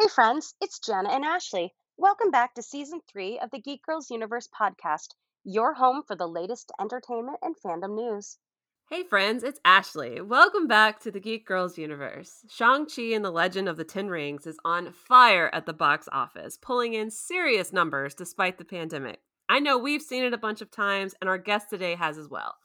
Hey friends, it's Jenna and Ashley. Welcome back to season three of the Geek Girls Universe podcast, your home for the latest entertainment and fandom news. Hey friends, it's Ashley. Welcome back to the Geek Girls universe. Shang-Chi and the Legend of the Ten Rings is on fire at the box office, pulling in serious numbers despite the pandemic. I know we've seen it a bunch of times, and our guest today has as well.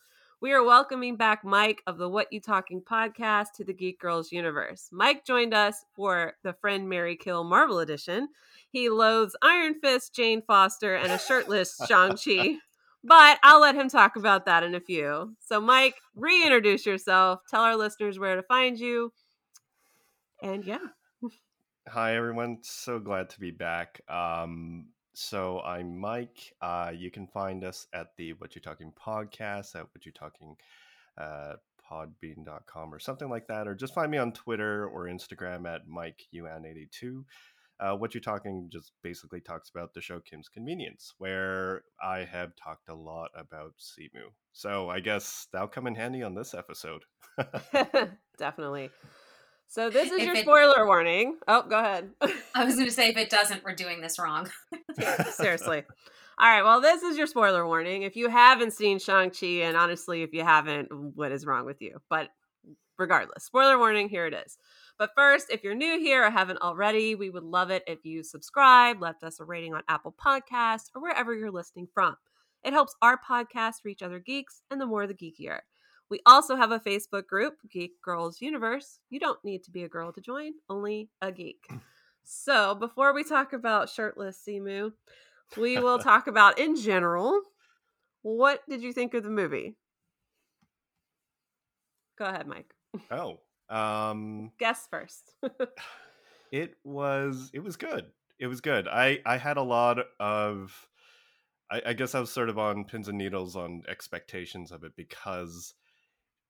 We are welcoming back Mike of the What You Talking podcast to the Geek Girls universe. Mike joined us for the Friend Mary Kill Marvel edition. He loathes Iron Fist, Jane Foster, and a shirtless Shang-Chi. But I'll let him talk about that in a few. So, Mike, reintroduce yourself. Tell our listeners where to find you. And yeah. Hi, everyone. So glad to be back. Um, so I'm Mike. Uh, you can find us at the What You Talking podcast at What You Talking uh, podbean.com or something like that, or just find me on Twitter or Instagram at MikeUN82. Uh, what you're talking just basically talks about the show Kim's Convenience, where I have talked a lot about Simu. So I guess that'll come in handy on this episode. Definitely. So this is if your it, spoiler warning. Oh, go ahead. I was going to say if it doesn't, we're doing this wrong. Seriously. All right. Well, this is your spoiler warning. If you haven't seen Shang-Chi, and honestly, if you haven't, what is wrong with you? But regardless, spoiler warning, here it is. But first, if you're new here or haven't already, we would love it if you subscribe, left us a rating on Apple Podcasts, or wherever you're listening from. It helps our podcast reach other geeks, and the more the geekier. We also have a Facebook group, Geek Girls Universe. You don't need to be a girl to join, only a geek. So, before we talk about shirtless Simu, we will talk about in general. What did you think of the movie? Go ahead, Mike. Oh, um, Guess first. it was it was good. It was good. I I had a lot of. I, I guess I was sort of on pins and needles on expectations of it because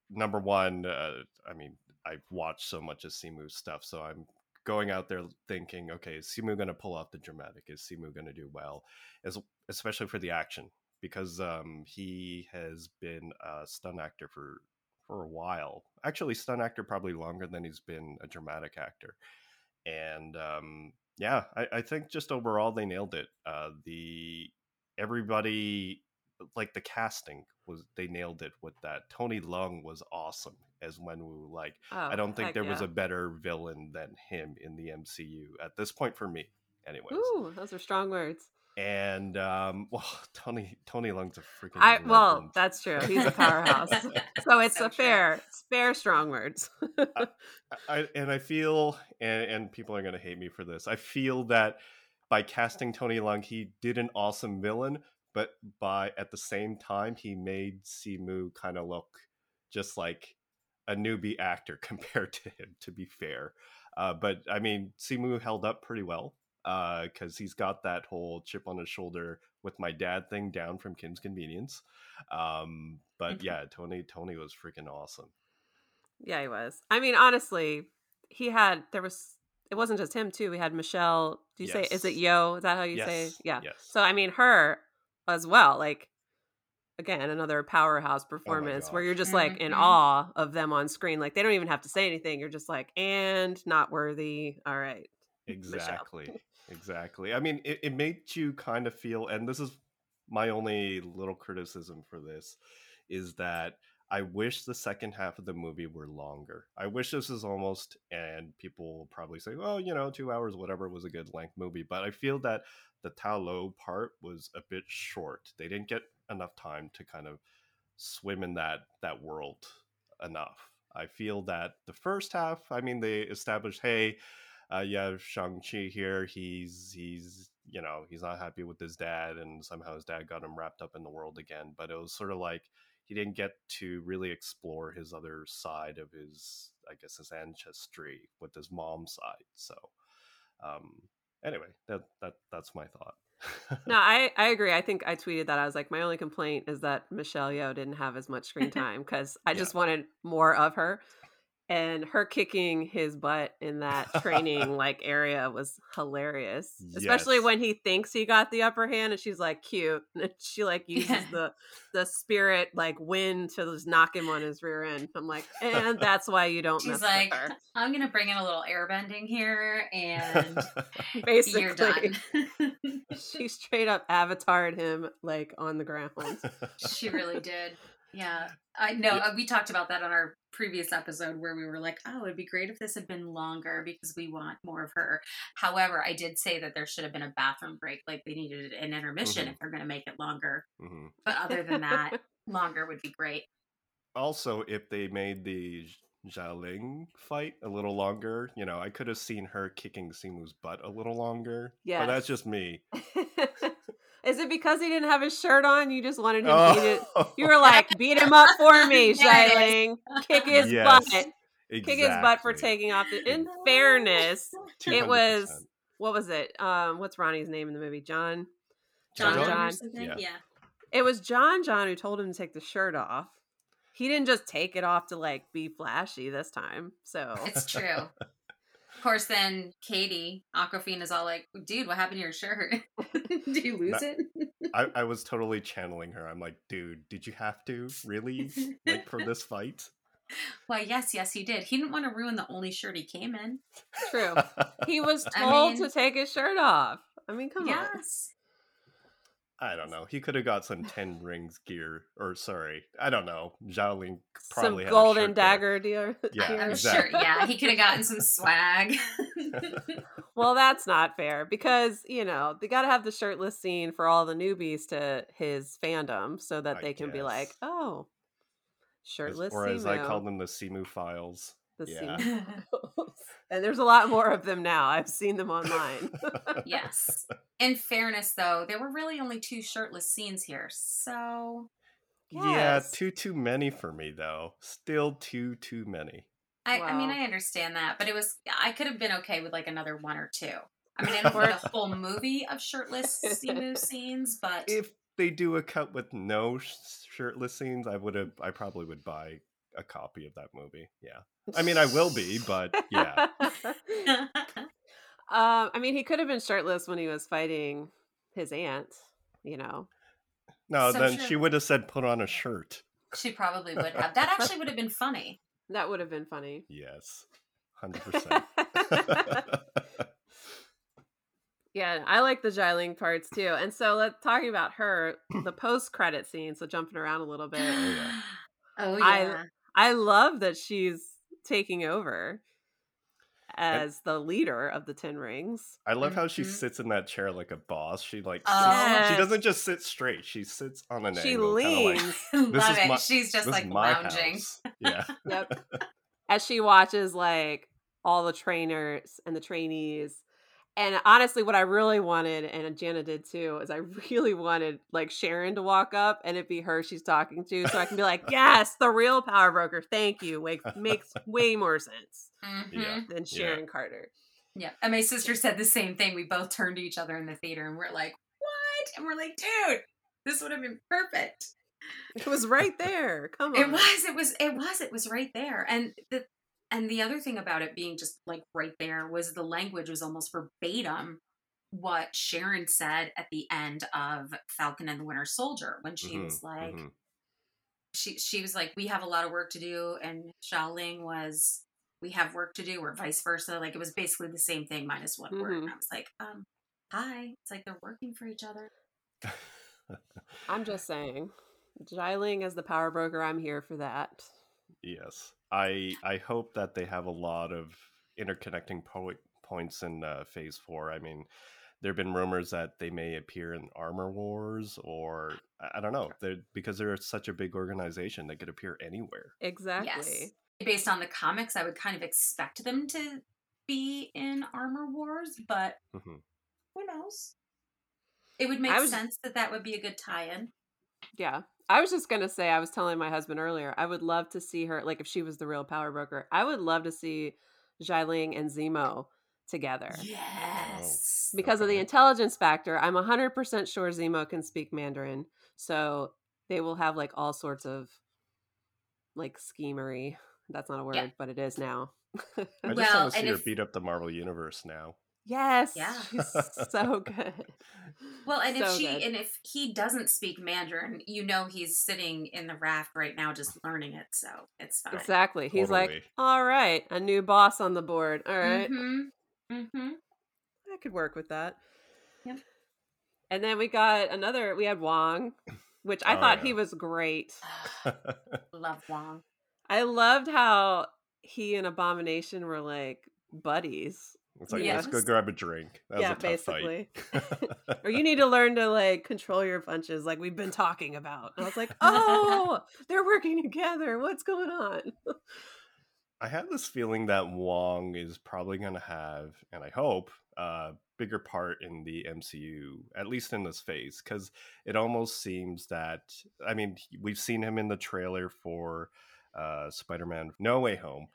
number one, uh, I mean, I've watched so much of Simu stuff, so I'm going out there thinking, okay, is Simu going to pull off the dramatic? Is Simu going to do well? As especially for the action, because um, he has been a stunt actor for for a while. Actually, stunt actor probably longer than he's been a dramatic actor. And um, yeah, I, I, think just overall they nailed it. Uh, the everybody like the casting was they nailed it with that. Tony Leung was awesome as Wenwu. Like oh, I don't think there yeah. was a better villain than him in the MCU at this point for me. Anyways, ooh, those are strong words and um, well, Tony Tony Leung's a freaking. I legend. well, that's true. He's a powerhouse. so it's so a fair, it's fair strong words. I, I, and I feel, and, and people are going to hate me for this. I feel that by casting Tony Leung, he did an awesome villain, but by at the same time, he made Simu kind of look just like a newbie actor compared to him. To be fair, uh, but I mean, Simu held up pretty well because uh, he's got that whole chip on his shoulder with my dad thing down from Kim's Convenience. Um, but yeah, Tony Tony was freaking awesome. Yeah, he was. I mean, honestly, he had there was it wasn't just him too. We had Michelle. Do you yes. say is it Yo? Is that how you yes. say? Yeah. Yes. So I mean, her as well. Like again, another powerhouse oh performance oh where you're just like in mm-hmm. awe of them on screen. Like they don't even have to say anything. You're just like, and not worthy. All right. Exactly. exactly. I mean, it, it made you kind of feel, and this is my only little criticism for this, is that I wish the second half of the movie were longer. I wish this is almost, and people will probably say, well, you know, two hours, whatever, was a good length movie. But I feel that the Ta Lo part was a bit short. They didn't get enough time to kind of swim in that that world enough. I feel that the first half, I mean, they established, hey, uh, you have Shang Chi here. He's he's you know he's not happy with his dad, and somehow his dad got him wrapped up in the world again. But it was sort of like he didn't get to really explore his other side of his, I guess, his ancestry with his mom's side. So, um, anyway, that that that's my thought. no, I, I agree. I think I tweeted that. I was like, my only complaint is that Michelle Yeoh didn't have as much screen time because I just wanted more of her. And her kicking his butt in that training like area was hilarious especially when he thinks he got the upper hand and she's like cute and she like uses Yeah. the the spirit like wind to just knock him on his rear end i'm like and that's why you don't She's mess like, with her I'm gonna bring in a little airbending here, and basically you're done. she straight up avatared him like on the ground she really did. Yeah, I know. Yeah. uh, We talked about that on our previous episode where we were like, "Oh, it'd be great if this had been longer because we want more of her." However, I did say that there should have been a bathroom break, like they needed an intermission Mhm. if they're going to make it longer. Mhm. But other than that, longer would be great. Also, if they made the Xialing fight a little longer, you know, I could have seen her kicking Simu's butt a little longer. Yeah, but that's just me. is it because he didn't have his shirt on you just wanted him to beat it Oh, You were like, beat him up for me, There it is. Xialing. Kick his Yes, butt. Kick his butt for taking off the. In fairness, it was what was it? Um, what's Ronny's name in the movie? John. John, John John, John? or something? Yeah. yeah. It was John. John who told him to take the shirt off. He didn't just take it off to like be flashy this time. So It's true. Of course, then Katie Awkwafina is all like, "Dude, what happened to your shirt? Did you lose No. it?" I, I was totally channeling her. I'm like, dude, did you have to? Really? like for this fight? Why, yes, yes, he did. He didn't want to ruin the only shirt he came in. true. He was I told mean- to take his shirt off. I mean, come on. yes. I don't know. He could have got some Ten Rings gear. Or, sorry, I don't know. Xialing Some probably had a golden shirt dagger deal. Yeah. I'm exactly. sure. Yeah, he could have gotten some swag. Well, that's not fair because, you know, they got to have the shirtless scene for all the newbies to his fandom so that I they can be like, guess. oh, As- shirtless or as I call them, the Simu files. the yeah. Simu. and there's a lot more of them now. I've seen them online. yes. In fairness, though, there were really only two shirtless scenes here. So Yeah, too too many for me though. Still too too many. I, I mean, I understand that, but it was I could have been okay with like another one or two. I mean, I don't want a whole movie of shirtless Simu scenes, but If they do a cut with no shirtless scenes, I would have. I probably would buy a copy of that movie. Yeah. I mean, I will be, but yeah. Um, I mean, he could have been shirtless when he was fighting his aunt, you know. No, So then true. she would have said, "Put on a shirt." she probably would have. That actually would have been funny. That would have been funny. Yes, hundred percent. Yeah, I like the Xialing parts too. And so let's talking about her, the post credit scene, so jumping around a little bit. yeah. Oh yeah. I love that she's taking over as the leader of the Ten Rings. I love how she Mhm. sits in that chair like a boss. She like Oh. sits, she doesn't just sit straight. She sits on an She angle, kinda like, leans. Love is it. my- She's just like lounging. house. Yeah. Yep. as she watches like all the trainers and the trainees. And honestly, what I really wanted, and Jana did too, is I really wanted like Sharon to walk up and it be her she's talking to, so I can be like, "Yes, the real power broker. Thank you. Like makes way more sense Mhm. Than Sharon Carter." Yeah. And my sister said the same thing. We both turned to each other in the theater and we're like, what? And we're like, dude, this would have been perfect. It was right there. Come on. It was, it was, it was, it was right there. And the and the other thing about it being just like right there was the language was almost verbatim what Sharon said at the end of Falcon and the Winter Soldier when she Mhm, was like mhm. she she was like, We have a lot of work to do and Xialing was we have work to do or vice versa. Like it was basically the same thing minus one word. Mhm. And I was like, um, hi. It's like they're working for each other. I'm just saying. Xialing as the power broker, I'm here for that. yes. I I hope that they have a lot of interconnecting po- points in uh, Phase Four. I mean, there have been rumors that they may appear in Armor Wars, or I- I don't know, they're, because they're such a big organization, they could appear anywhere. Exactly. Yes. Based on the comics, I would kind of expect them to be in Armor Wars, but Mhm. who knows? It would make was- sense that that would be a good tie-in. Yeah. I was just going to say, I was telling my husband earlier, I would love to see her, like if she was the real power broker, I would love to see Xialing and Zemo together. Yes. Because of the intelligence factor, I'm 100% sure Zemo can speak Mandarin. So they will have like all sorts of like schemery That's not a word, Yeah. but it is now. I just Well, want to see her if- beat up the Marvel universe now. Yes. Yeah. She's so good. Well, and if she good. and if he doesn't speak Mandarin, you know he's sitting in the raft right now just learning it, so it's fine. Exactly. He's like, all right, a new boss on the board. All right. Mm-hmm. Mm-hmm. I could work with that. Yep. And then we got another, we had Wong, which I Oh, thought yeah. he was great. Love Wong. I loved how he and Abomination were like buddies. It's like, Yeah. let's go grab a drink. That was yeah, basically. or you need to learn to like control your punches like we've been talking about. And I was like, oh, they're working together. What's going on? I had this feeling that Wong is probably going to have, and I hope, a bigger part in the MCU, at least in this phase, because it almost seems that, I mean, we've seen him in the trailer for uh, Spider Man No Way Home,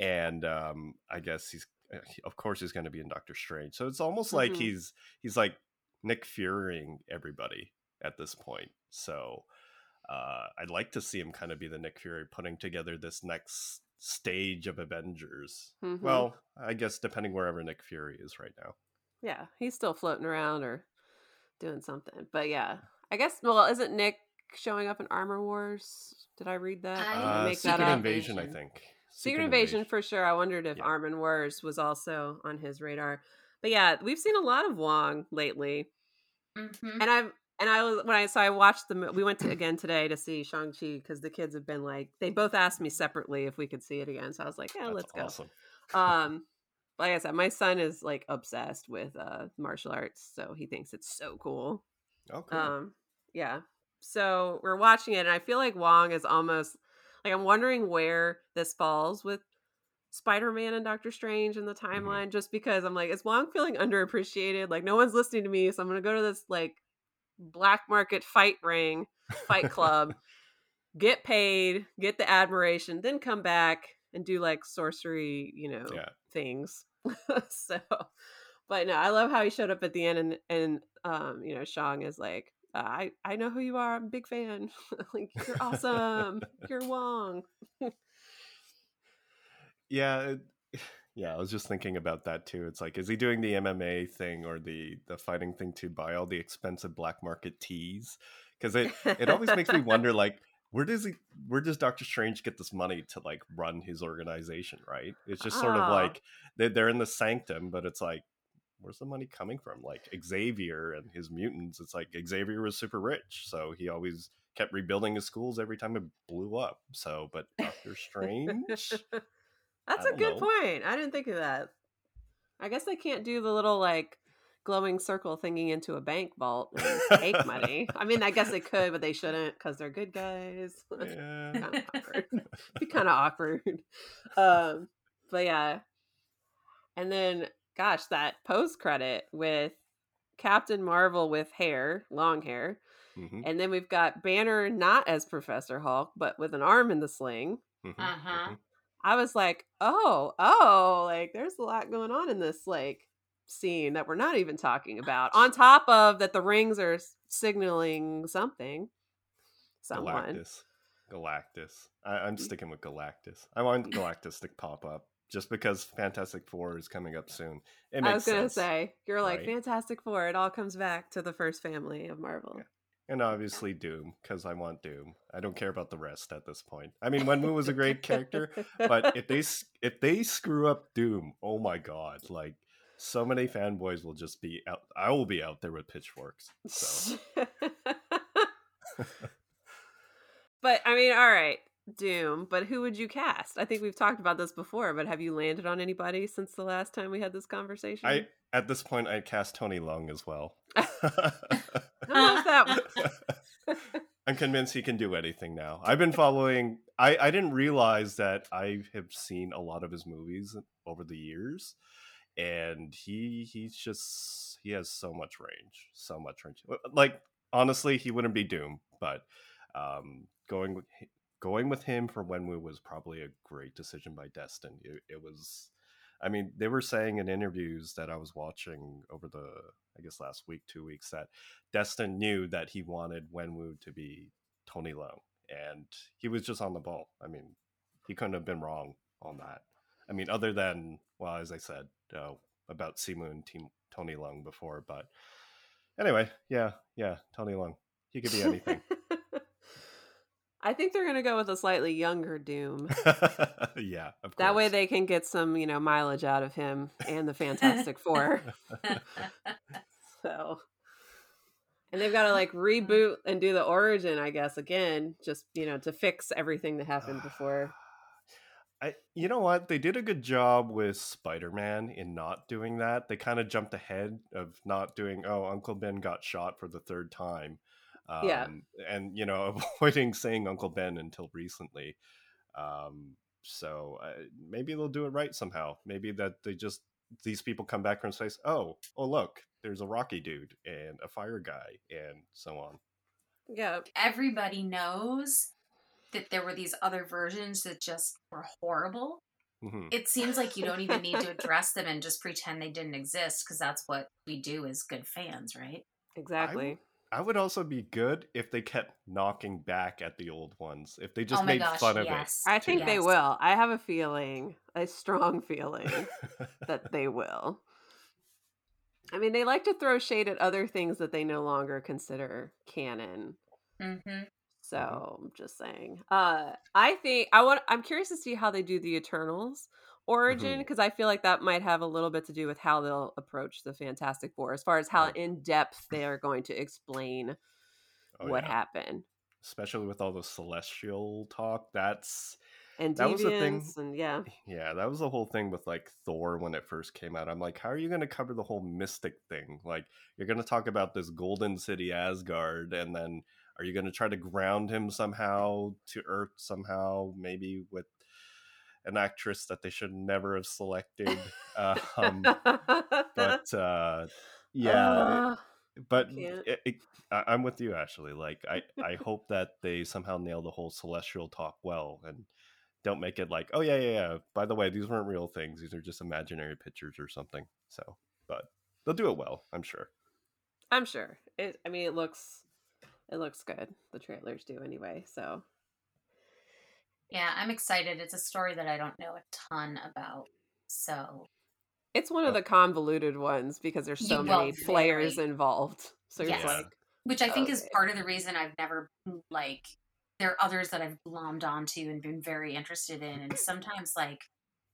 and um, I guess he's, he- of course, he's going to be in Doctor Strange. So it's almost like Mhm. he's, he's like Nick Furying everybody at this point. So uh, I'd like to see him kind of be the Nick Fury putting together this next stage of Avengers. Mhm. Well, I guess depending wherever Nick Fury is right now. yeah, he's still floating around or doing something. But yeah, I guess, well, isn't Nick showing up in Armor Wars? Did I read that? Did I I- Uh, make that Secret up? Invasion, I think. Secret Invasion for sure. I wondered if Yeah. Armor Wars was also on his radar. But yeah, we've seen a lot of Wong lately. Mm-hmm. And I've and I was when I so I watched the we went to again today to see Shang Chi because the kids have been like they both asked me separately if we could see it again. So I was like, yeah, That's let's go. awesome. Um, like I said, my son is like obsessed with uh martial arts, so he thinks it's so cool. Oh, cool. Um, yeah. So we're watching it, and I feel like Wong is almost like I'm wondering where this falls with Spider Man and Doctor Strange in the timeline, just because I'm like, is Wong feeling underappreciated? Like, no one's listening to me, so I'm gonna go to this like black market fight ring, fight club, get paid, get the admiration, then come back and do like sorcery, you know, yeah. things. so, but no, I love how he showed up at the end, and and um, you know, Shang is like, uh, I I know who you are. I'm a big fan. like you're awesome. you're Wong. Yeah. it- Yeah, I was just thinking about that too. It's like, is he doing the MMA thing or the the fighting thing to buy all the expensive black market teas? Because it it always makes me wonder, like, where does he, where does Doctor Strange get this money to like run his organization? Right? It's just sort of Oh. like they're, they're in the sanctum, but it's like, where's the money coming from? Like Xavier and his mutants. It's like Xavier was super rich, so he always kept rebuilding his schools every time it blew up. So, but Doctor Strange. That's a good know. point. I didn't think of that. I guess they can't do the little like glowing circle thingy into a bank vault and take money. I mean, I guess they could, but they shouldn't because they're good guys. Yeah. kind of awkward. Be kind of awkward. Um, but yeah, and then gosh, that post credit with Captain Marvel with hair, long hair, Mhm, and then we've got Banner not as Professor Hulk, but with an arm in the sling. mhm, Uh-huh. mhm. I was like, oh, oh, like there's a lot going on in this like scene that we're not even talking about. On top of that, the rings are signaling something. Someone. Galactus. Galactus. I, I'm sticking with Galactus. I want Galactus to pop up just because Fantastic Four is coming up soon. It I was gonna say you're like right? Fantastic Four. It all comes back to the first family of Marvel. And obviously Doom, because I want Doom. I don't care about the rest at this point. I mean, Wenwu was a great character, but if they if they screw up Doom, oh my god! Like so many fanboys will just be out. I will be out there with pitchforks. So but I mean, all right, Doom. But who would you cast? I think we've talked about this before. But have you landed on anybody since the last time we had this conversation? I at this point I cast Tony Leung as well. I don't know if that. I'm convinced he can do anything now. I've been following. I I didn't realize that I have seen a lot of his movies over the years, and he he's just he has so much range, so much range. Like honestly, he wouldn't be Doom, but um, going with going with him for Wenwu was probably a great decision by Destin. It, it was. I mean, they were saying in interviews that I was watching over the, I guess last week, two weeks, that Destin knew that he wanted Wenwu to be Tony Leung, and he was just on the ball. I mean, he couldn't have been wrong on that. I mean, other than well, as I said uh, about Simu and Team Tony Leung before, but anyway, yeah, yeah, Tony Leung, he could be anything. I think they're gonna go with a slightly younger Doom. yeah, of course. That way they can get some, you know, mileage out of him and the Fantastic Four. so and they've got to like reboot and do the origin, I guess, again, just you know, to fix everything that happened before. I, you know what? They did a good job with Spider Man in not doing that. They kind of jumped ahead of not doing, oh, Uncle Ben got shot for the third time. Um, Yeah. And, you know, avoiding saying Uncle Ben until recently. Um, so uh, maybe they'll do it right somehow. Maybe that they just, these people come back from space. Oh, oh, look, there's a Rocky dude and a fire guy and so on. Yeah. Everybody knows that there were these other versions that just were horrible. Mhm. It seems like you don't even need to address them and just pretend they didn't exist because that's what we do as good fans, right? Exactly. I would also be good if they kept knocking back at the old ones. If they just oh made gosh, fun of yes. I think they will. I have a feeling, a strong feeling that they will. I mean, they like to throw shade at other things that they no longer consider canon. Mm-hmm. So I'm just saying. Uh I think I want I'm curious to see how they do the Eternals origin mm-hmm. because I feel like that might have a little bit to do with how they'll approach the Fantastic Four as far as how Right. in depth they are going to explain Oh, what yeah. happened. Especially with all the celestial talk. That's And That was the thing- and yeah. Eh, yeah, that was the whole thing with like Thor when it first came out. I'm like, how are you going to cover the whole mystic thing? Like, you're going to talk about this golden city Asgard, and then are you going to try to ground him somehow to Earth somehow? Maybe with an actress that they should never have selected. um, but uh, yeah, Uh, but it, it, I- I'm with you, Ashley. Like, I, I hope that they somehow nail the whole celestial talk well and don't make it like, oh yeah, yeah, yeah. By the way, these weren't real things; these are just imaginary pictures or something. So, but they'll do it well, I'm sure. I'm sure. It I mean it looks it looks good. The trailers do anyway, so Yeah, I'm excited. It's a story that I don't know a ton about. So It's one of the convoluted ones because there's so Yeah, well, many players very. involved. So you're Yes. like, which I think oh, is eh part of the reason I've never mm, like there are others that I've glommed onto and been very interested in. And sometimes like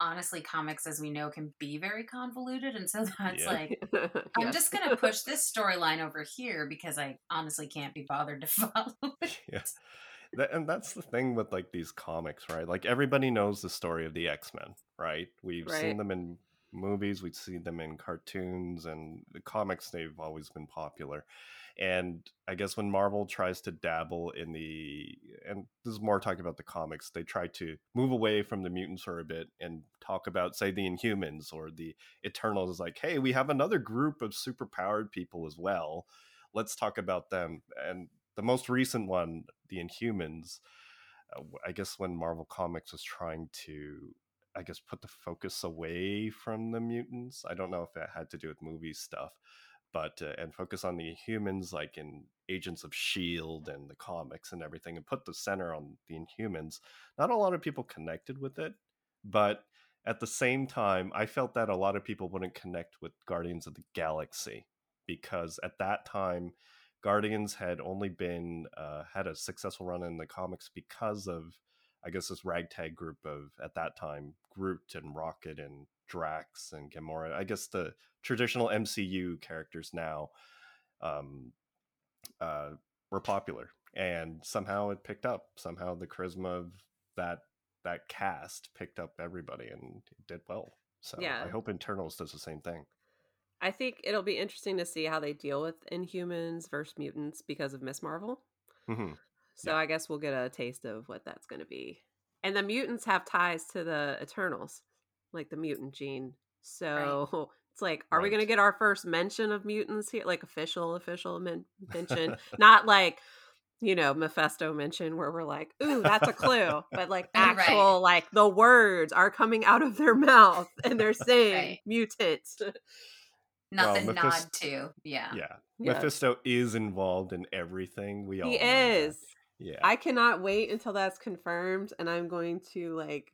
honestly comics as we know can be very convoluted. And so that's Yeah. like I'm just gonna push this storyline over here because I honestly can't be bothered to follow it. Yeah. And that's the thing with like these comics, right? Like everybody knows the story of the X Men, right? We've Right. seen them in movies, we've seen them in cartoons, and the comics. They've always been popular. And I guess when Marvel tries to dabble in the, and this is more talking about the comics, they try to move away from the mutants for a bit and talk about, say, the Inhumans or the Eternals. Like, hey, we have another group of superpowered people as well. Let's talk about them. And the most recent one, the Inhumans, I guess when Marvel Comics was trying to, I guess, put the focus away from the mutants. I don't know if that had to do with movie stuff, but uh, and focus on the humans, like in Agents of Shield and the comics and everything, and put the center on the Inhumans. Not a lot of people connected with it, but at the same time, I felt that a lot of people wouldn't connect with Guardians of the Galaxy because at that time Guardians had only been uh, had a successful run in the comics because of, I guess, this ragtag group of at that time Groot and Rocket and Drax and Gamora. I guess the traditional MCU characters now um, uh, were popular, and somehow it picked up. Somehow the charisma of that that cast picked up everybody, and it did well. So Yeah. I hope Eternals does the same thing. I think it'll be interesting to see how they deal with Inhumans versus mutants because of Miss Marvel. hmm So Yeah. I guess we'll get a taste of what that's going to be. And the mutants have ties to the Eternals, like the mutant gene. So it's like, are we going to get our first mention of mutants here? Like official, official men- mention, not like you know Mephisto mention where we're like, ooh, that's a clue, but like Right. actual, like the words are coming out of their mouth and they're saying Right. mutant. Not Well, the Mephist- nod to. Yeah. Yeah. Yeah. Mephisto is involved in everything. We all He know that. is. Yeah. I cannot wait until that's confirmed, and I'm going to like.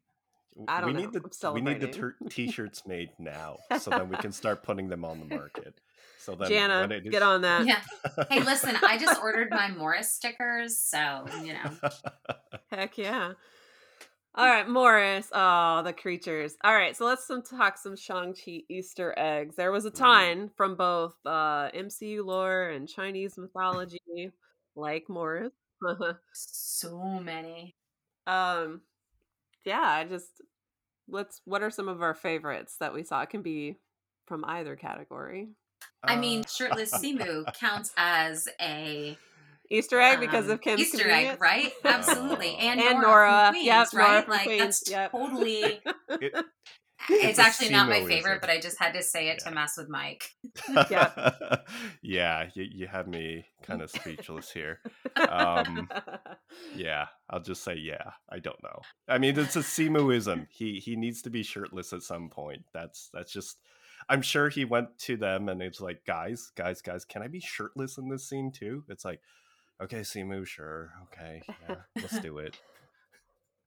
I don't we know. need the I'm we need the ter- t-shirts made now, so then we can start putting them on the market. So then, Jana, when it get on that. Yeah. Hey, listen, I just ordered my Morris stickers, so you know. Heck yeah. All right, Morris. Oh, the creatures. All right, so let's some talk some Shang-Chi Easter eggs. There was a ton from both uh, MCU lore and Chinese mythology, like Morris. So many. um, yeah, I just let's. What are some of our favorites that we saw? It can be from either category. I mean, Uh, shirtless Simu counts as a Easter egg because um, of Kim's Easter convenience? egg, right? Absolutely, and, And Nora, Nora. Queens, Yep, right? from like Queens, that's yep. totally. It- It's, a actually not my Simu-ism. favorite, but I just had to say it Yeah. to mess with Mike. yeah, yeah, you, you have me kind of speechless here. Um, Yeah, I'll just say yeah. I don't know. I mean, it's a Simuism. He he needs to be shirtless at some point. That's that's just. I'm sure he went to them and it's like, guys, guys, guys, can I be shirtless in this scene too? It's like, okay, Simu, sure, okay, yeah, let's do it.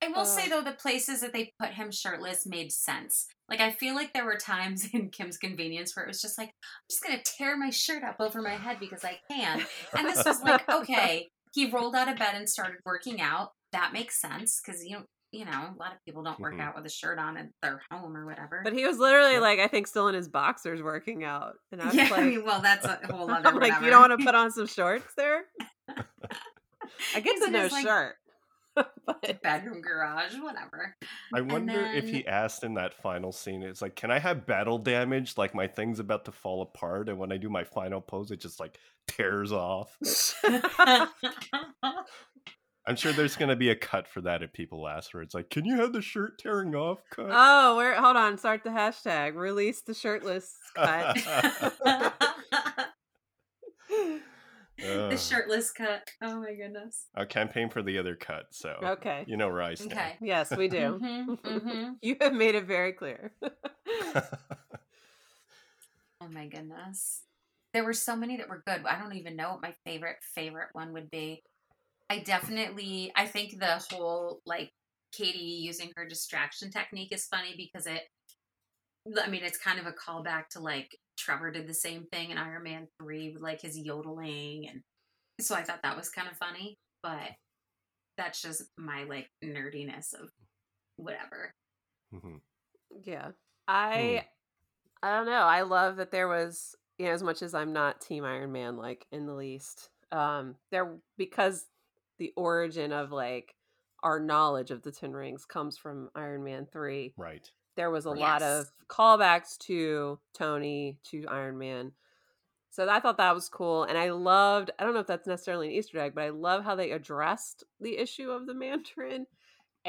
I will say though, the places that they put him shirtless made sense. Like I feel like there were times in Kim's Convenience where it was just like, I'm just gonna tear my shirt up over my head because I can. And this was like, okay, he rolled out of bed and started working out. That makes sense because you know, you know, a lot of people don't work Mhm. out with a shirt on at their home or whatever. But he was literally Yeah. like, I think, still in his boxers working out, and I was yeah, like, I mean, well, that's a whole other. I'm like, you don't want to put on some shorts there? I get He's to in no like, shirt. but bedroom garage, whatever. I wonder if he asked in that final scene, it's like, can I have battle damage? Like my thing's about to fall apart, and when I do my final pose, it just like tears off. I'm sure there's gonna be a cut for that if people ask for it. It's like, can you have the shirt tearing off cut? oh, where? Hold on, start the hashtag. Release the shirtless cut. The shirtless cut. Oh my goodness. I'll campaign for the other cut, so okay. you know where I stand. Okay. Yes, we do. Mhm, mhm. You have made it very clear. Oh my goodness. There were so many that were good. I don't even know what my favorite favorite one would be. I definitely I think the whole like Katie using her distraction technique is funny because it I mean it's kind of a callback to like Trevor did the same thing in Iron Man 3 with like his yodeling and so I thought that was kind of funny, but that's just my like nerdiness of whatever. Mhm. Yeah. I I don't know. I love that there was you know, as much as I'm not team Iron Man like in the least. Um there because the origin of like our knowledge of the Ten Rings comes from Iron Man 3. right. There was a Right. lot of callbacks to Tony, to Iron Man. So I thought that was cool. And I loved, I don't know if that's necessarily an Easter egg, but I love how they addressed the issue of the Mandarin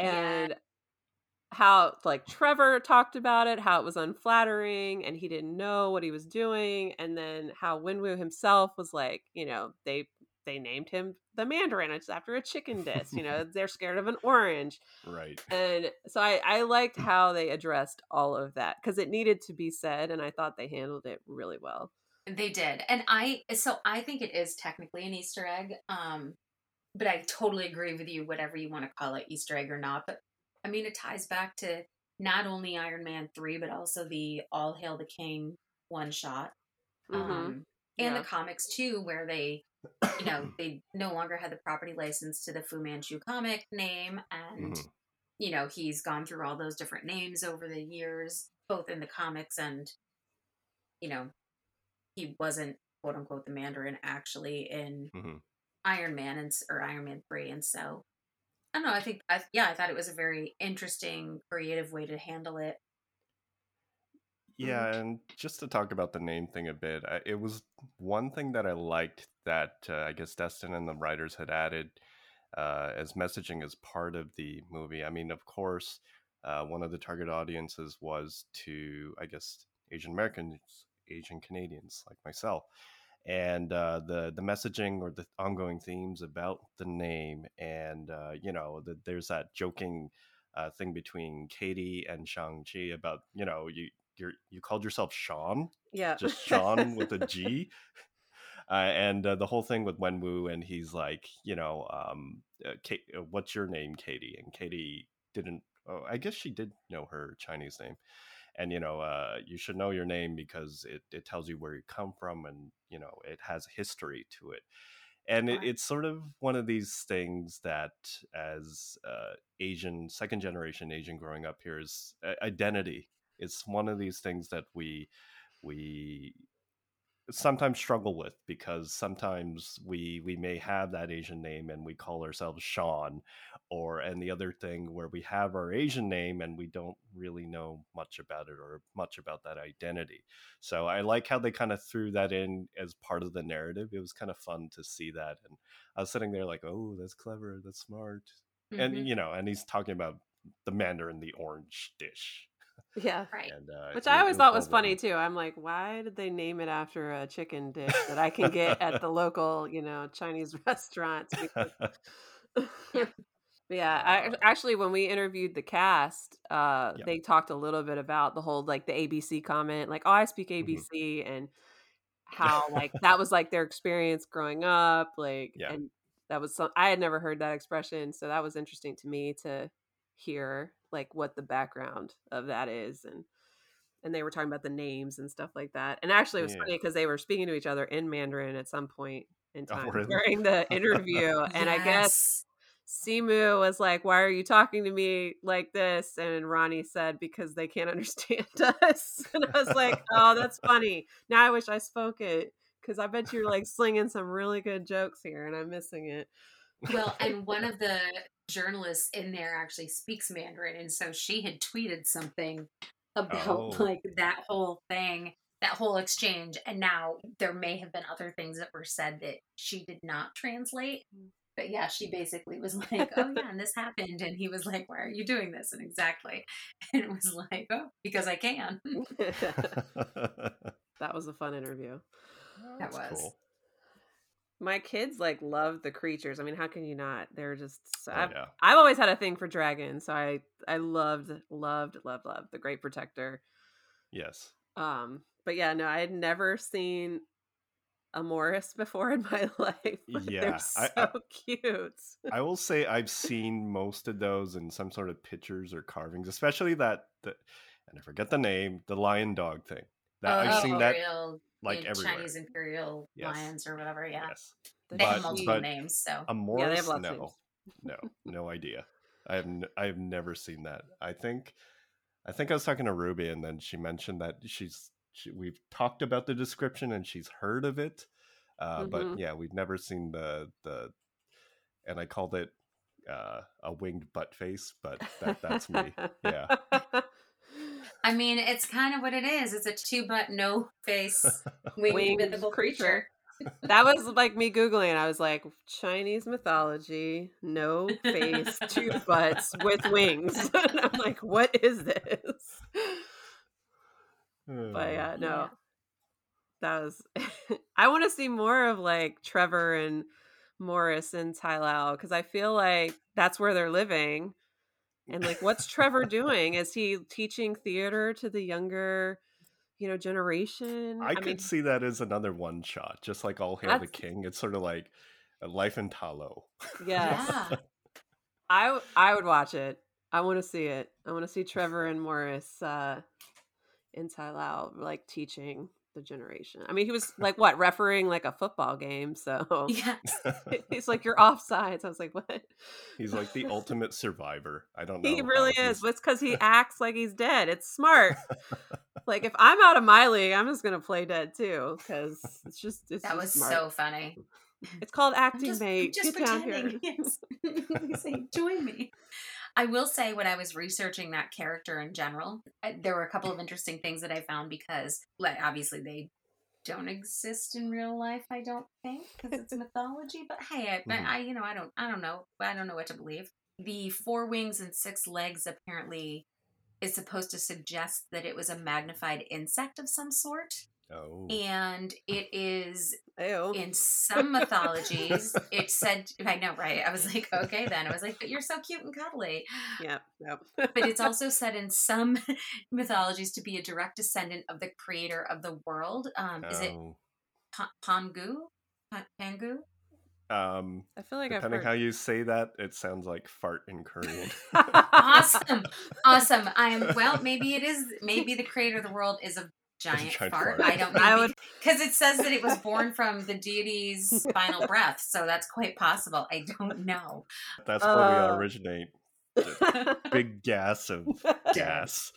Yeah. and how like Trevor talked about it, how it was unflattering and he didn't know what he was doing, and then how Wenwu himself was like, you know, they they named him the Mandarin. It's after a chicken dish. You know, they're scared of an orange, Right. and so I I liked how they addressed all of that because it needed to be said, and I thought they handled it really well. They did. And I so I think it is technically an Easter egg. Um but I totally agree with you whatever you want to call it Easter egg or not, but I mean it ties back to not only Iron Man 3 but also the All Hail the King one shot. Mhm. Um and Yeah. the comics too where they you know, they no longer had the property license to the Fu Manchu comic name and Mhm. you know, he's gone through all those different names over the years, both in the comics and, you know, he wasn't quote unquote the Mandarin actually in Mhm. Iron Man and or Iron Man three, and so I don't know. I think I, yeah, I thought it was a very interesting, creative way to handle it. Yeah, and just to talk about the name thing a bit, it was one thing that I liked that uh, I guess Destin and the writers had added uh, as messaging as part of the movie. I mean, of course, uh, one of the target audiences was to, I guess, Asian Americans, Asian Canadians like myself, and uh, the the messaging or the ongoing themes about the name, and uh, you know, the, there's that joking uh, thing between Katie and Shang Chi about you know you you're you called yourself Sean, Yeah, just Sean with a G. uh, and uh, the whole thing with Wenwu, and he's like, you know, um, uh, Kate, uh, what's your name, Katie? And Katie didn't. Oh, I guess she did know her Chinese name, and you know, uh, you should know your name because it it tells you where you come from, and you know, it has history to it and it, it's sort of one of these things that as uh, asian second generation asian growing up here is uh, identity it's one of these things that we we sometimes struggle with because sometimes we we may have that Asian name and we call ourselves Sean or and the other thing where we have our Asian name and we don't really know much about it or much about that identity. So I like how they kind of threw that in as part of the narrative. It was kind of fun to see that and I was sitting there like, "Oh, that's clever, that's smart." Mm-hmm. And you know, and he's talking about the mandarin the orange dish yeah. Right. And, uh, Which I always thought was funny too. I'm like, why did they name it after a chicken dish that I can get at the local, you know, Chinese restaurant? yeah, I, actually, when we interviewed the cast, uh, yeah. they talked a little bit about the whole like the ABC comment, like, "Oh, I speak ABC," mm-hmm. and how like that was like their experience growing up, like, yeah. and that was some I had never heard that expression, so that was interesting to me to hear like what the background of that is and and they were talking about the names and stuff like that. And actually, it was yeah. funny because they were speaking to each other in Mandarin at some point in oh, time oh, really? during the interview. yes. And I guess Simu was like, "Why are you talking to me like this?" And Ronny said, "Because they can't understand us." And I was like, "Oh, that's funny. Now I wish I spoke it because I bet you're like slinging some really good jokes here, and I'm missing it." Well, and one of the journalist in there actually speaks Mandarin, and so she had tweeted something about oh. like that whole thing, that whole exchange, and now there may have been other things that were said that she did not translate. But yeah, she basically was like, "Oh yeah, and this happened," and he was like, "Why are you doing this?" And exactly, and it was like, "Oh, because I can." that was a fun interview. that was. Cool my kids like love the creatures. I mean, how can you not? They're just. So, oh, I've, yeah. I've always had a thing for dragons, so I I loved loved loved loved the Great Protector. Yes. Um, but yeah, no, I had never seen a Morris before in my life. yeah, they're so I, I, cute. I will say I've seen most of those in some sort of pictures or carvings, especially that. The, and I forget the name, the lion dog thing. That oh, I've seen that real like everywhere. Chinese imperial yes. lions or whatever. Yeah, yes. they but, have multiple names. So a Morris, yeah, they have lots no, no, no idea. I have n- I have never seen that. I think I think I was talking to Ruby, and then she mentioned that she's she, we've talked about the description and she's heard of it, uh, mm-hmm. but yeah, we've never seen the the. And I called it uh, a winged butt face, but that, that's me. Yeah. I mean, it's kind of what it is. It's a two butt, no face, winged, mythical creature. that was like me googling. I was like, Chinese mythology, no face, two butts with wings. and I'm like, what is this? but hmm. yeah, no, yeah. that was. I want to see more of like Trevor and Morris and Ta Lo because I feel like that's where they're living and like what's trevor doing? Is he teaching theater to the younger you know generation? I, I could mean, see that as another one shot just like all hail the king. It's sort of like a life in Ta Lo yes. yeah. I i would watch it. I want to see it. I want to see trevor and morris uh in Ta Lo like teaching the generation. I mean, he was like what refereeing like a football game. So yeah, he's like you're offsides. I was like, what? He's like the ultimate survivor. I don't know. He really is. But it's because he acts like he's dead. It's smart. like if I'm out of my league, I'm just gonna play dead too because it's just it's that just was smart. so funny. It's called acting, just, mate. Just Get down here. Yes. say, join me. I will say, when I was researching that character in general, there were a couple of interesting things that I found because, like, obviously they don't exist in real life. I don't think because it's a mythology. But hey, I, mm-hmm. I, you know, I don't, I don't know. I don't know what to believe. The four wings and six legs apparently is supposed to suggest that it was a magnified insect of some sort. Oh. And it is Ew. in some mythologies. it said, I know, right? I was like, okay, then. I was like, but you're so cute and cuddly. Yep, yep. but it's also said in some mythologies to be a direct descendant of the creator of the world. Um, oh. Is it oh. Pangu? Pa- Pangu? Um, I feel like I've depending heard. how you say that, it sounds like fart in Korean. Awesome, awesome. I am well. Maybe it is. Maybe the creator of the world is a giant, giant fart. fart. I don't know. I would- because it says that it was born from the deity's final breath, so that's quite possible. I don't know. That's where Uh. we originate. Big gas of gas.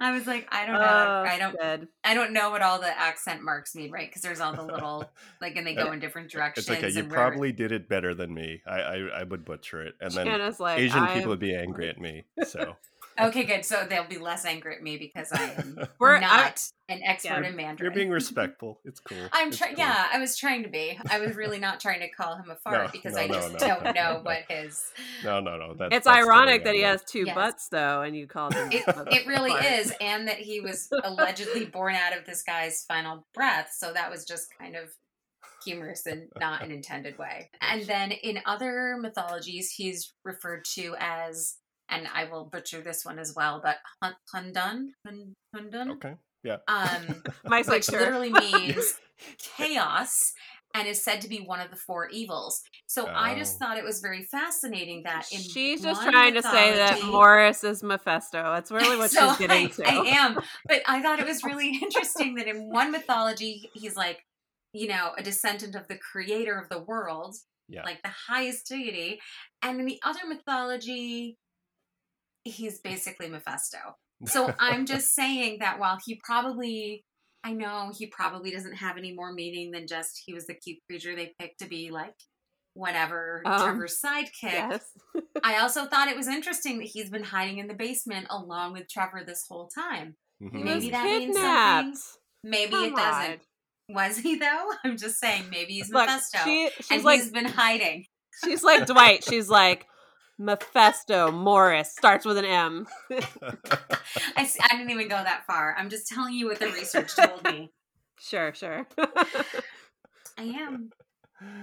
I was like, I don't know. Oh, I don't. dead. I don't know what all the accent marks mean, right? Because there's all the little like, and they uh, go uh, in different uh, directions. It's okay. You and probably did it better than me. I I, I would butcher it, and then Jana's like Asian I people would be angry at me. So Okay, good. So they'll be less angry at me because I am We're- I- not an expert Yeah. in Mandarin. you're being respectful. It's cool. I'm trying. cool. Yeah, I was trying to be. I was really not trying to call him a fart No, because no, I no, just no, don't no, know no. what his. No, no, no. That, It's that's ironic that he has two Yes. butts though, and you called him. It, a it really fart. is, and that he was allegedly born out of this guy's final breath. So that was just kind of humorous and not an intended way. And then in other mythologies, he's referred to as, and I will butcher this one as well, but Hundun, Hundun, Okay. Yeah. um, Mike's like which sure. literally means chaos and is said to be one of the four evils. So I just Oh. thought it was very fascinating that in She's just trying to say that Morris is Mephisto. That's really what so she's getting I, to. I am, but I thought it was really interesting that in one mythology he's like, you know, a descendant of the creator of the world, Yeah. like the highest deity, and in the other mythology, he's basically Mephisto. So I'm just saying that while he probably, I know he probably doesn't have any more meaning than just he was the cute creature they picked to be like whatever Um, Trevor's sidekick. yes. I also thought it was interesting that he's been hiding in the basement along with Trevor this whole time. Mhm. Maybe was that means kidnapped. Maybe Come it doesn't. on. Was he though? I'm just saying maybe he's Look, Mephisto. she, she's and like he's been hiding. she's like Dwight. She's like Mephisto Morris starts with an M. I, s- I didn't even go that far. I'm just telling you what the research told me. Sure, sure. I am.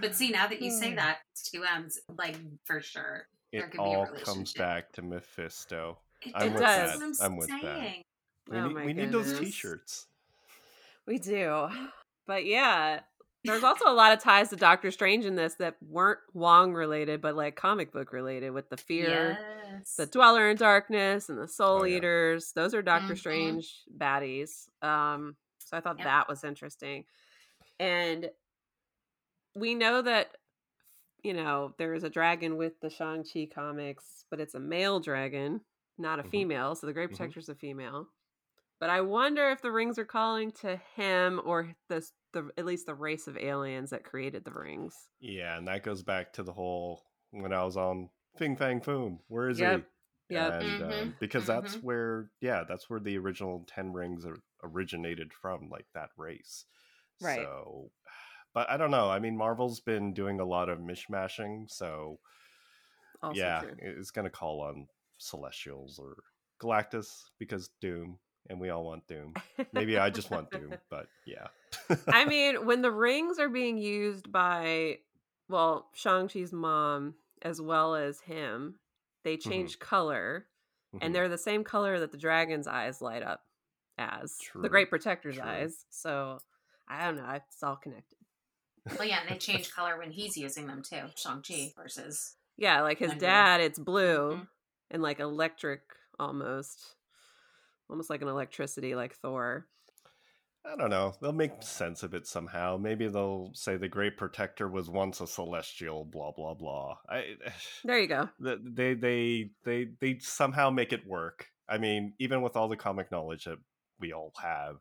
But see, now that you say that, it's two M's, like for sure. there it be a all comes back to Mephisto. It, I'm with that's that. what I'm I'm with that. We Oh need, we need those. T-shirts. We do. But yeah, there's also a lot of ties to Doctor Strange in this that weren't Wong related, but like comic book related with the fear, Yes. the Dweller in Darkness, and the Soul Oh, yeah. Eaters. Those are Doctor Mhm. Strange baddies. Um, so I thought Yep. that was interesting. And we know that you know there is a dragon with the Shang Chi comics, but it's a male dragon, not a Mhm. female. So the Great Mhm. Protector's a female. But I wonder if the rings are calling to him or the the at least the race of aliens that created the rings. Yeah, and that goes back to the whole when I was on Fing Fang Foom. Where is Yep. he? Yeah, And Mhm, um, because that's mhm. where, yeah, that's where the original Ten Rings are originated from, like that race. Right. So, but I don't know. I mean, Marvel's been doing a lot of mishmashing, so Also yeah, true. it's going to call on Celestials or Galactus because Doom, and we all want Doom. Maybe I just want Doom, but yeah. I mean, when the rings are being used by, well, Shang-Chi's mom as well as him, they change color Mhm. and they're the same color that the dragon's eyes light up as True, the Great Protector's true. eyes. So I don't know. It's all connected. Well, yeah, and they change color when he's using them too. Shang-Chi versus. Yeah, like his Wonder. dad, it's blue Mhm. and like electric almost. Almost like an electricity, like Thor. I don't know. They'll make sense of it somehow. Maybe they'll say the Great Protector was once a celestial. Blah blah blah. I, There you go. they they they they somehow make it work. I mean, even with all the comic knowledge that we all have,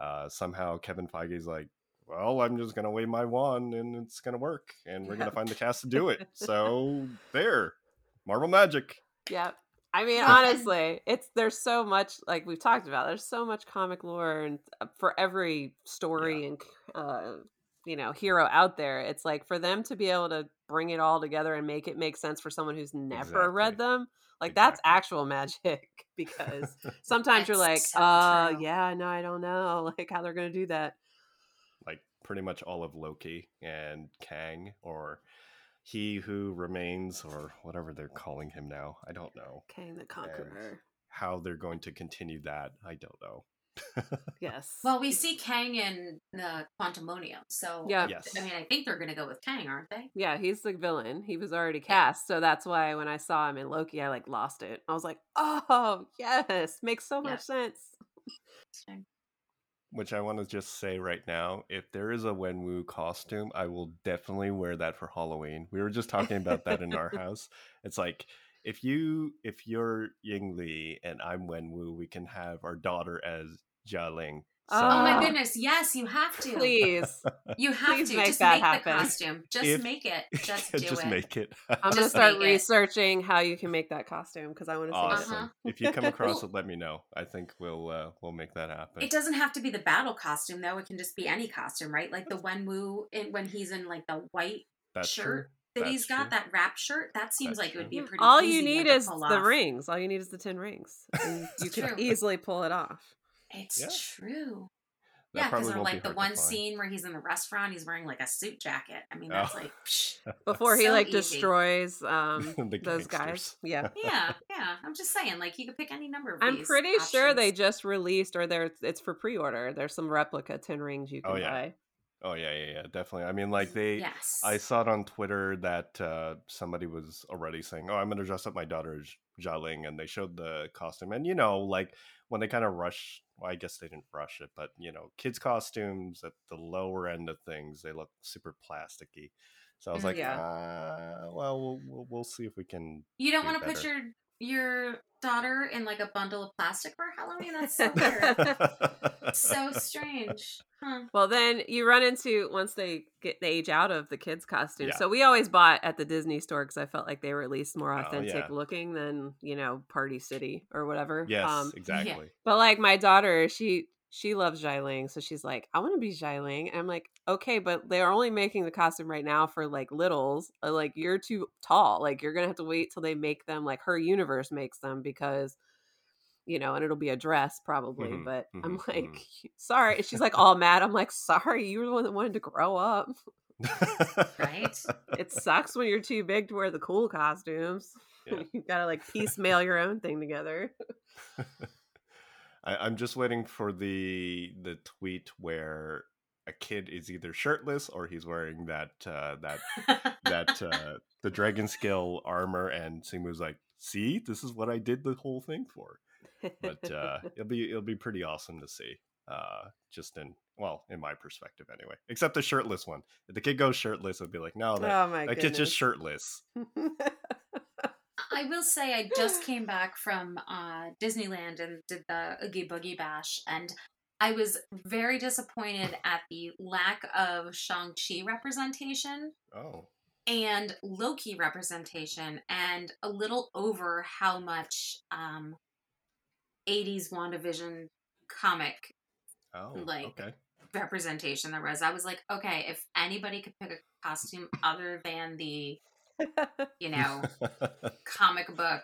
uh, somehow Kevin Feige's like, well, I'm just gonna wave my wand and it's gonna work, and we're Yeah. gonna find the cast to do it. So there, Marvel magic. Yep. I mean, honestly, it's there's so much like we've talked about. There's so much comic lore and uh, for every story and uh, you know hero out there. It's like for them to be able to bring it all together and make it make sense for someone who's never read them. Like that's actual magic because sometimes you're like, so uh, true. yeah, no, I don't know, like how they're gonna do that. like pretty much all of Loki and Kang or he who remains or whatever they're calling him now. I don't know Kang the Conqueror. how they're going to continue that. I don't know. Yes. Well, we see Kang in the Quantumania, so Yeah. yes. I mean, I think they're going to go with Kang, aren't they? Yeah, he's the villain. He was already cast, so that's why when I saw him in Loki, I like lost it. I was like, "Oh, yes, makes so Yeah. much sense." Which I want to just say right now, if there is a Wenwu costume, I will definitely wear that for Halloween. We were just talking about that in our house. It's like if you if you're Ying Li and I'm Wenwu, we can have our daughter as Xialing. Oh, Oh my Ah. goodness! Yes, you have to. Please, You have Please to make just that make happen. the costume. Just If- make it. Just do just it. make it. I'm gonna Just start make it. researching how you can make that costume because I want to see awesome. it. Uh-huh. If you come across Well- it, let me know. I think we'll uh, we'll make that happen. It doesn't have to be the battle costume though. It can just be any costume, right? Like the Wenwu in, when he's in like the white That's shirt true. that he's That's got, true. that wrap shirt. That seems That's like it would be a pretty. All easy you one need to is pull the off. rings. All you need is the ten rings. And you can easily pull it off. It's Yeah. true. That yeah, because probably they're won't be like the one scene where he's in the restaurant, he's wearing like a suit jacket. I mean, that's Oh. like, psh. Before he So like easy. destroys um The those guys. Yeah. yeah, yeah. I'm just saying, like, you could pick any number of I'm these pretty sure they just released or they're it's for pre-order. There's some replica ten rings you can Oh, yeah. buy. Oh yeah, yeah, yeah, definitely. I mean, like they. Yes. I saw it on Twitter that uh, somebody was already saying, "Oh, I'm going to dress up my daughter as Xialing," and they showed the costume. And you know, like when they kind of rush, well, I guess they didn't rush it, but you know, kids' costumes at the lower end of things, they look super plasticky. So I was Mm, like, yeah. uh, well, we'll we'll we'll see if we can. You don't do want to put your your daughter in like a bundle of plastic for Halloween? That's so weird. so strange. Huh. Well, then you run into once they get the age out of the kids' costume. Yeah. So we always bought at the Disney store because I felt like they were at least more Oh, authentic yeah. looking than you know Party City or whatever. yes, Um, exactly. but like my daughter, she she loves Xialing, so she's like, I want to be Xialing. And I'm like, okay, but they are only making the costume right now for like littles. Uh, Like you're too tall. Like you're gonna have to wait till they make them. Like her universe makes them because. You know, and it'll be a dress probably, Mhm, but I'm mhm, like, mhm. sorry. She's like all mad. I'm like, sorry, you were the one that wanted to grow up. Right? It sucks when you're too big to wear the cool costumes. Yeah. you gotta like piecemeal your own thing together. I, I'm just waiting for the the tweet where a kid is either shirtless or he's wearing that uh, that that uh, the dragon skill armor, and Simu's like, "See, this is what I did the whole thing for." But uh, it'll be it'll be pretty awesome to see. Uh, just in well, in my perspective, anyway. Except the shirtless one. If the kid goes shirtless, it'd be like, "No, that oh that kid's just shirtless." I will say I just came back from uh, Disneyland and did the Oogie Boogie Bash, and I was very disappointed at the lack of Shang-Chi representation Oh, and Loki representation, and a little over how much um, 80s WandaVision comic oh, Like- okay. representation there was. I was like, okay, if anybody could pick a costume other than the, you know, comic book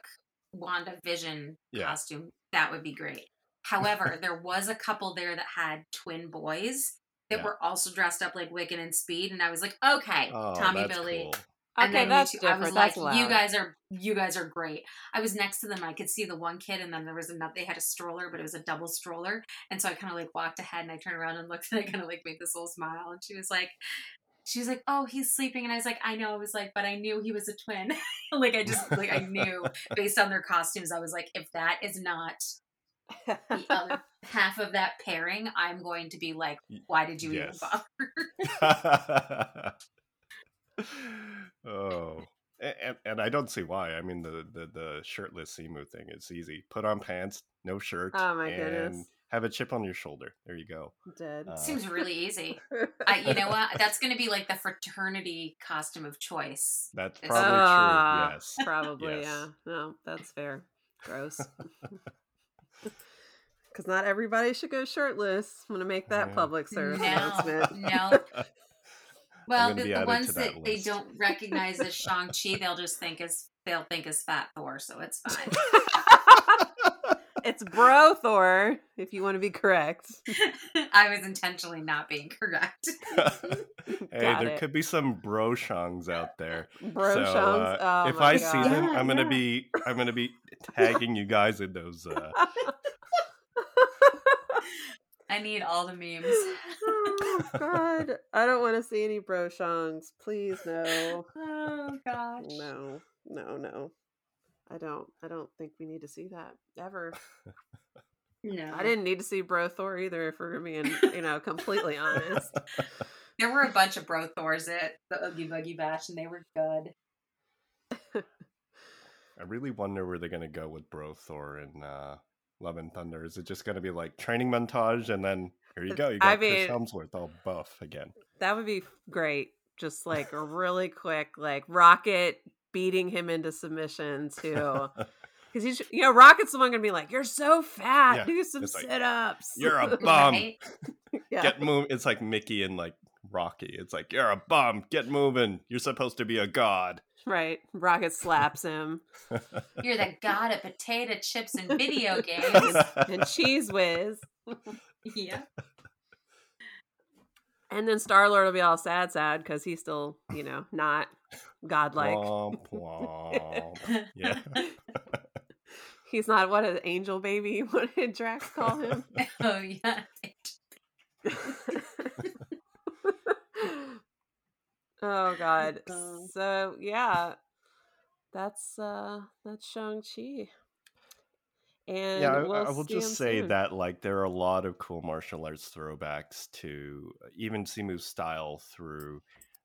WandaVision Yeah. costume, that would be great. However, there was a couple there that had twin boys that Yeah. were also dressed up like Wiccan and Speed, and I was like, okay, oh, Tommy Billy. cool. And okay, that's you two, I was that's like, you guys are you guys are great. I was next to them. I could see the one kid, and then there was another. They had a stroller, but it was a double stroller. And so I kind of like walked ahead, and I turned around and looked, and I kind of like made this little smile. And she was like, she was like, "Oh, he's sleeping," and I was like, "I know." I was like, "But I knew he was a twin." like I just like I knew based on their costumes. I was like, if that is not the other half of that pairing, I'm going to be like, why did you Yes. even bother? oh, and, and I don't see why. I mean, the, the the shirtless Simu thing is easy. Put on pants, no shirt, Oh my and goodness. Have a chip on your shoulder. There you go. Dead. Uh, Seems really easy. I, you know what? That's going to be like the fraternity costume of choice. That's It's- probably Ah, true. Yes. Probably, Yes. yeah. No, that's fair. Gross. Because not everybody should go shirtless. I'm going to make that Yeah. public service No, announcement. no. Well, the, the ones that, that they don't recognize as Shang Chi, they'll just think is they'll think is Fat Thor, so it's fine. It's Bro Thor, if you want to be correct. I was intentionally not being correct. hey, Got there it. could be some bro shongs out there. Bro so, Shungs. uh, oh if my I see them, Yeah, I'm gonna yeah. be I'm gonna be tagging you guys in those. Uh, I need all the memes. oh God, I don't want to see any bro shongs. Please no. oh gosh. No, no, no. I don't. I don't think we need to see that ever. No. I didn't need to see Bro Thor either, if we're being, you know, completely honest. There were a bunch of bro Thors at the Oogie Boogie Bash, and they were good. I really wonder where they're gonna go with Bro Thor and uh, Love and Thunder. Is it just gonna be like training montage and then here you go, you got I Chris mean- Hemsworth all buff again? That would be great. Just like a really quick, like Rocket beating him into submission too. Because he's, you know, Rocket's the one gonna be like, "You're so fat. Yeah, Do some like, sit ups." You're a bum. Right? yeah. Get move. It's like Mickey and like Rocky. It's like you're a bum. Get moving. You're supposed to be a god. right. Rocket slaps him You're the god of potato chips and video games. and Cheez Whiz, yeah. And then Star Lord will be all sad, sad because he's still, you know, not godlike. Womp womp. Yeah. He's not what an angel baby. What did Drax call him? oh yeah. oh god. So yeah. That's uh that's Shang-Chi. And yeah, I, we'll I will just say soon. that like there are a lot of cool martial arts throwbacks to uh, even Simu's style through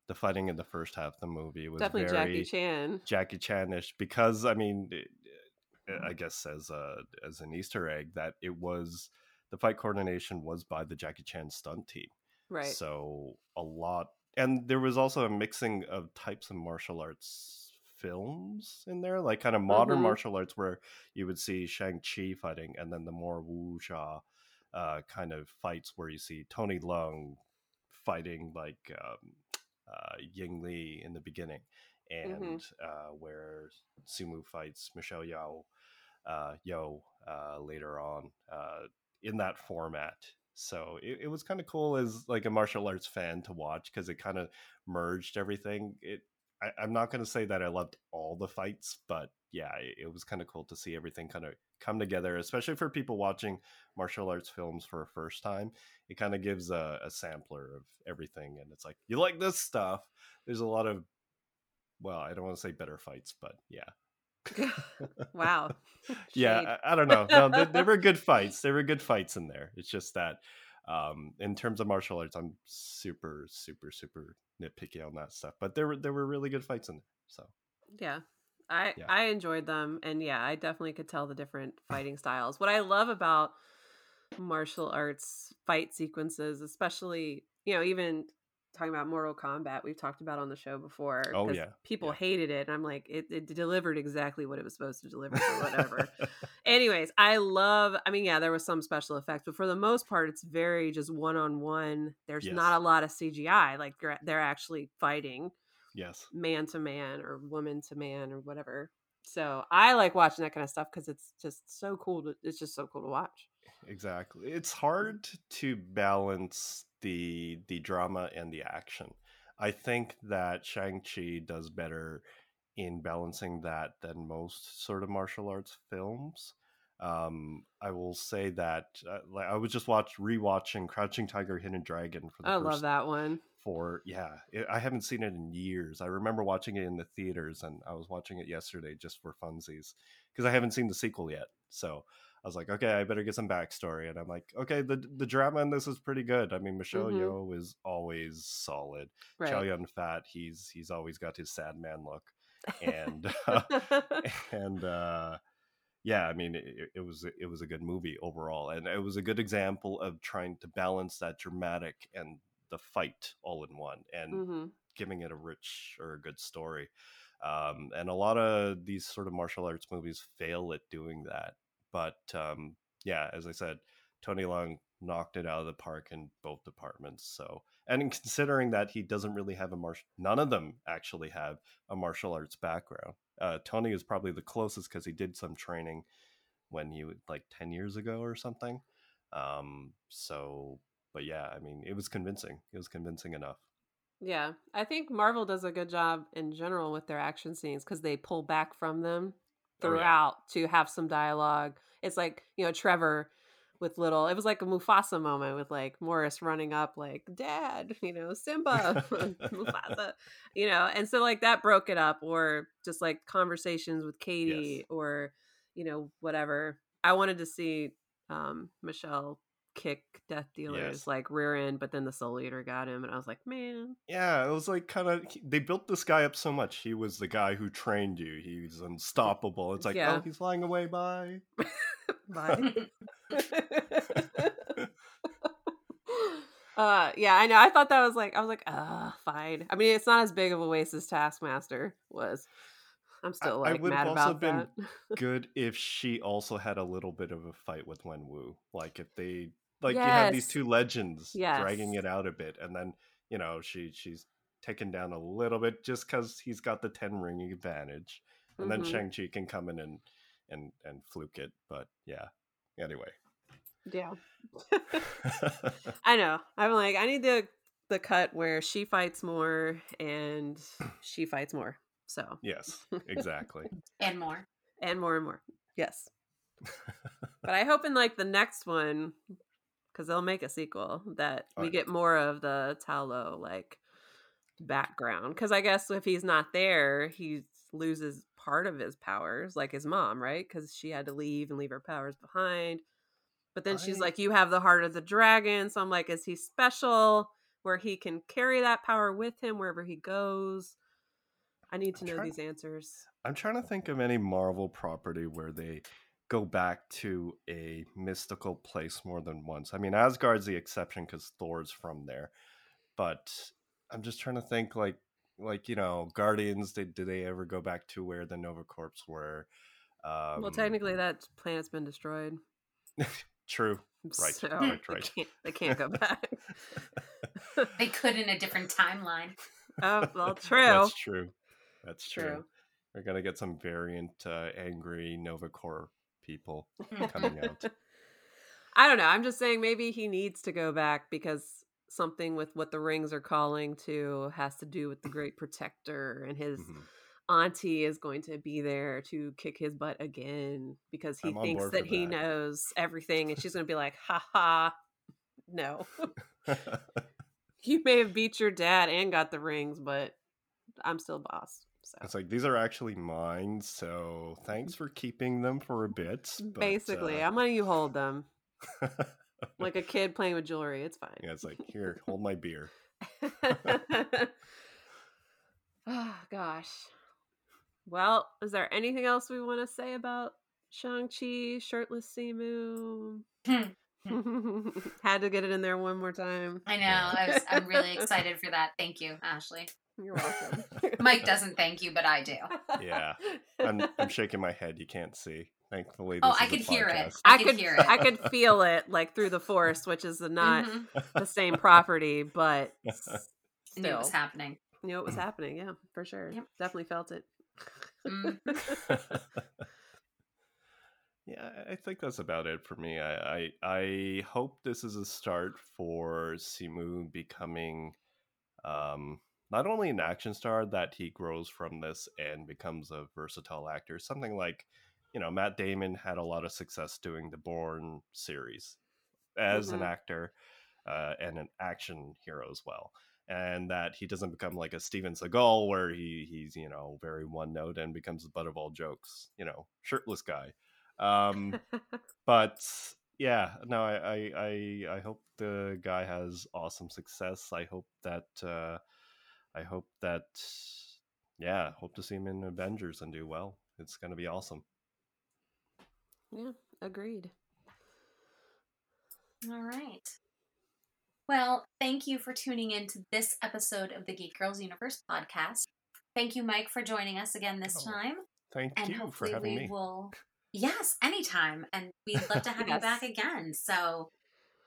the fighting in the first half of the movie was definitely Jackie Chan. Jackie Chanish because I mean, it, I guess as a as an Easter egg that it was the fight coordination was by the Jackie Chan stunt team. Right. So a lot, and there was also a mixing of types of martial arts films in there, like kind of modern Mhm. martial arts where you would see Shang Chi fighting, and then the more wuxia uh, kind of fights where you see Tony Leung fighting like um, uh, Ying Li in the beginning, and uh, where Simu fights Michelle Yao, uh, Yeoh uh, later on uh, in that format. So it, it was kind of cool as like a martial arts fan to watch because it kind of merged everything. It I, I'm not going to say that I loved all the fights, but yeah, it, it was kind of cool to see everything kind of come together, especially for people watching martial arts films for a first time. It kind of gives a, a sampler of everything, and it's like you like this stuff. There's a lot of well, I don't want to say better fights, but yeah, wow. yeah. I, I don't know. No, there, there were good fights. There were good fights in there. It's just that um in terms of martial arts i'm super super super nitpicky on that stuff but there were there were really good fights in there so Yeah. I Yeah. I enjoyed them and yeah, I definitely could tell the different fighting styles. What I love about martial arts fight sequences, especially, you know, even talking about Mortal Kombat, we've talked about on the show before. Oh, yeah, People yeah. hated it. And I'm like, it, it delivered exactly what it was supposed to deliver or whatever. Anyways, I love. I mean, yeah, there was some special effects, but for the most part, it's very just one on one. There's Yes. not a lot of CGI. Like they're, they're actually fighting yes man to man or woman to man or whatever. So I like watching that kind of stuff because it's just so cool. To, it's just so cool to watch. exactly it's hard to balance the the drama and the action i think that shang-chi does better in balancing that than most sort of martial arts films um i will say that uh, like i was just watch rewatching crouching tiger hidden dragon for the I love that one. for yeah it, i haven't seen it in years i remember watching it in the theaters and i was watching it yesterday just for funsies because i haven't seen the sequel yet so i was like okay i better get some backstory and i'm like okay the the drama in this is pretty good i mean michelle Mhm. yeoh is always solid Right. chow yun fat he's he's always got his sad man look and and uh yeah i mean it, it was it was a good movie overall and it was a good example of trying to balance that dramatic and the fight all in one and hmm giving it a rich or a good story um, and a lot of these sort of martial arts movies fail at doing that but um, yeah as i said tony leung knocked it out of the park in both departments so and in considering that he doesn't really have a martial none of them actually have a martial arts background uh, tony is probably the closest because he did some training when he like 10 years ago or something um, so but yeah i mean it was convincing it was convincing enough Yeah, I think Marvel does a good job in general with their action scenes because they pull back from them Oh, yeah. throughout to have some dialogue. It's like you know Trevor with little it was like a Mufasa moment with like Morris running up like dad you know Simba Mufasa you know and so like that broke it up or just like conversations with Katie Yes. or you know whatever I wanted to see um Michelle kick Death Dealers Yes. like rear end but then the Soul Eater got him and I was like man Yeah, it was like kind of they built this guy up so much. He was the guy who trained you. He's unstoppable. It's like, Yeah. oh, he's flying away. Bye. bye uh yeah i know i thought that was like i was like uh fine i mean it's not as big of a waste as taskmaster was i'm still I like would've mad also about been that Good if she also had a little bit of a fight with Wenwu. Like if they like you have these two legends dragging it out a bit, and then you know she she's taken down a little bit just because he's got the ten ring advantage, and then Mhm. Shang Chi can come in and and and fluke it. But yeah, anyway. yeah i know i'm like i need the the cut where she fights more and she fights more so yes, exactly. and more. and more and more yes but i hope in like the next one because they'll make a sequel that Oh, we get more of the Ta Lo like background because i guess if he's not there he loses part of his powers like his mom right? Because she had to leave and leave her powers behind. But then she's like you have the heart of the dragon so i'm like is he special where he can carry that power with him wherever he goes? I need to I'm know trying- these answers. I'm trying to think of any Marvel property where they go back to a mystical place more than once. I mean, Asgard's the exception because Thor's from there, but I'm just trying to think like like you know Guardians. Did did they ever go back to where the Nova Corps were? Um, well technically that planet's been destroyed true. Right, so right, they can't, they can't go back They could in a different timeline. oh well true That's true. That's true. True. We're gonna get some variant uh, angry Nova Corps people coming out. I don't know. I'm just saying maybe he needs to go back because something with what the rings are calling to has to do with the great protector and his Mhm. auntie is going to be there to kick his butt again because he I'm thinks that he that. knows everything and she's going to be like, "Ha ha. No. you may have beat your dad and got the rings, but I'm still boss." So It's like these are actually mine, so mm-hmm. thanks for keeping them for a bit. Mm, but, basically, uh, I'm letting you hold them like a kid playing with jewelry. It's fine. yeah, it's like here, hold my beer. oh gosh. Well, is there anything else we want to say about Shang-Chi, shirtless Simu? Hmm, hmm. Had to get it in there one more time. I know. I was, I'm really excited for that. Thank you, Ashley. You're welcome. Mike doesn't thank you, but I do. Yeah, I'm, I'm shaking my head. You can't see. Thankfully, Oh, this I is a could hear it. I I could could hear it. I could feel it like through the force, which is not Mhm. the same property, but I knew it was still happening. knew it was happening. Yeah, for sure. Yep. Definitely felt it. Mm. yeah, I- I think that's about it for me. I, I I hope this is a start for Simu becoming um, not only an action star that he grows from this and becomes a versatile actor. Something like you know Matt Damon had a lot of success doing the Bourne series as an Mhm. actor uh, and an action hero as well. And that he doesn't become like a Steven Seagal, where he he's you know very one note and becomes the butt of all jokes, you know, shirtless guy. Um, but yeah, no, I, I I I hope the guy has awesome success. I hope that uh, I hope that yeah, hope to see him in Avengers and do well. It's gonna be awesome. yeah, agreed. All right. Well, thank you for tuning in to this episode of the Geek Girls Universe podcast. Thank you, Mike, for joining us again this Oh, time. Thank And you for having we me. will Yes, anytime. And we'd love to have you back again. So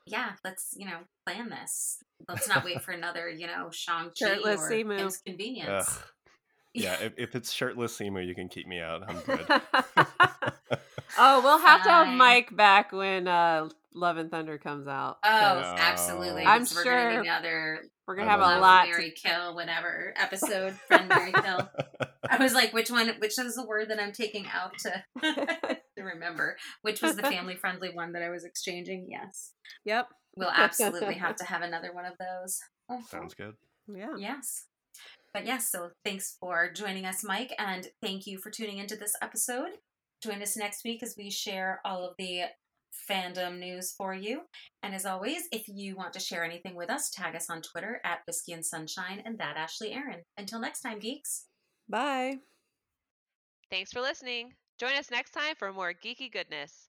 yeah, let's, you know, plan this. Let's not wait for another, you know, Shang-Chi Shirtless or Simu. Kim's convenience. Ugh. yeah, if, if it's shirtless Simu, you can keep me out. I'm good. oh, we'll have to have Mike back when uh, Love and Thunder comes out. Oh, 'cause absolutely. I'm because we're gonna sure be another we're gonna have a it. lot. Mary Kill, whatever episode, Friend Mary Kill. I was like, which one? Which is the word that I'm taking out to, to remember? Which was the family friendly one that I was exchanging? Yes. Yep. We'll absolutely have to have another one of those. Uh-huh. Sounds good. Yeah. Yes. But yes, so thanks for joining us, Mike, and thank you for tuning into this episode. Join us next week as we share all of the fandom news for you. And as always, if you want to share anything with us, tag us on Twitter at Whiskey and Sunshine and that Ashley Aaron. Until next time, geeks. Bye. Thanks for listening. Join us next time for more geeky goodness.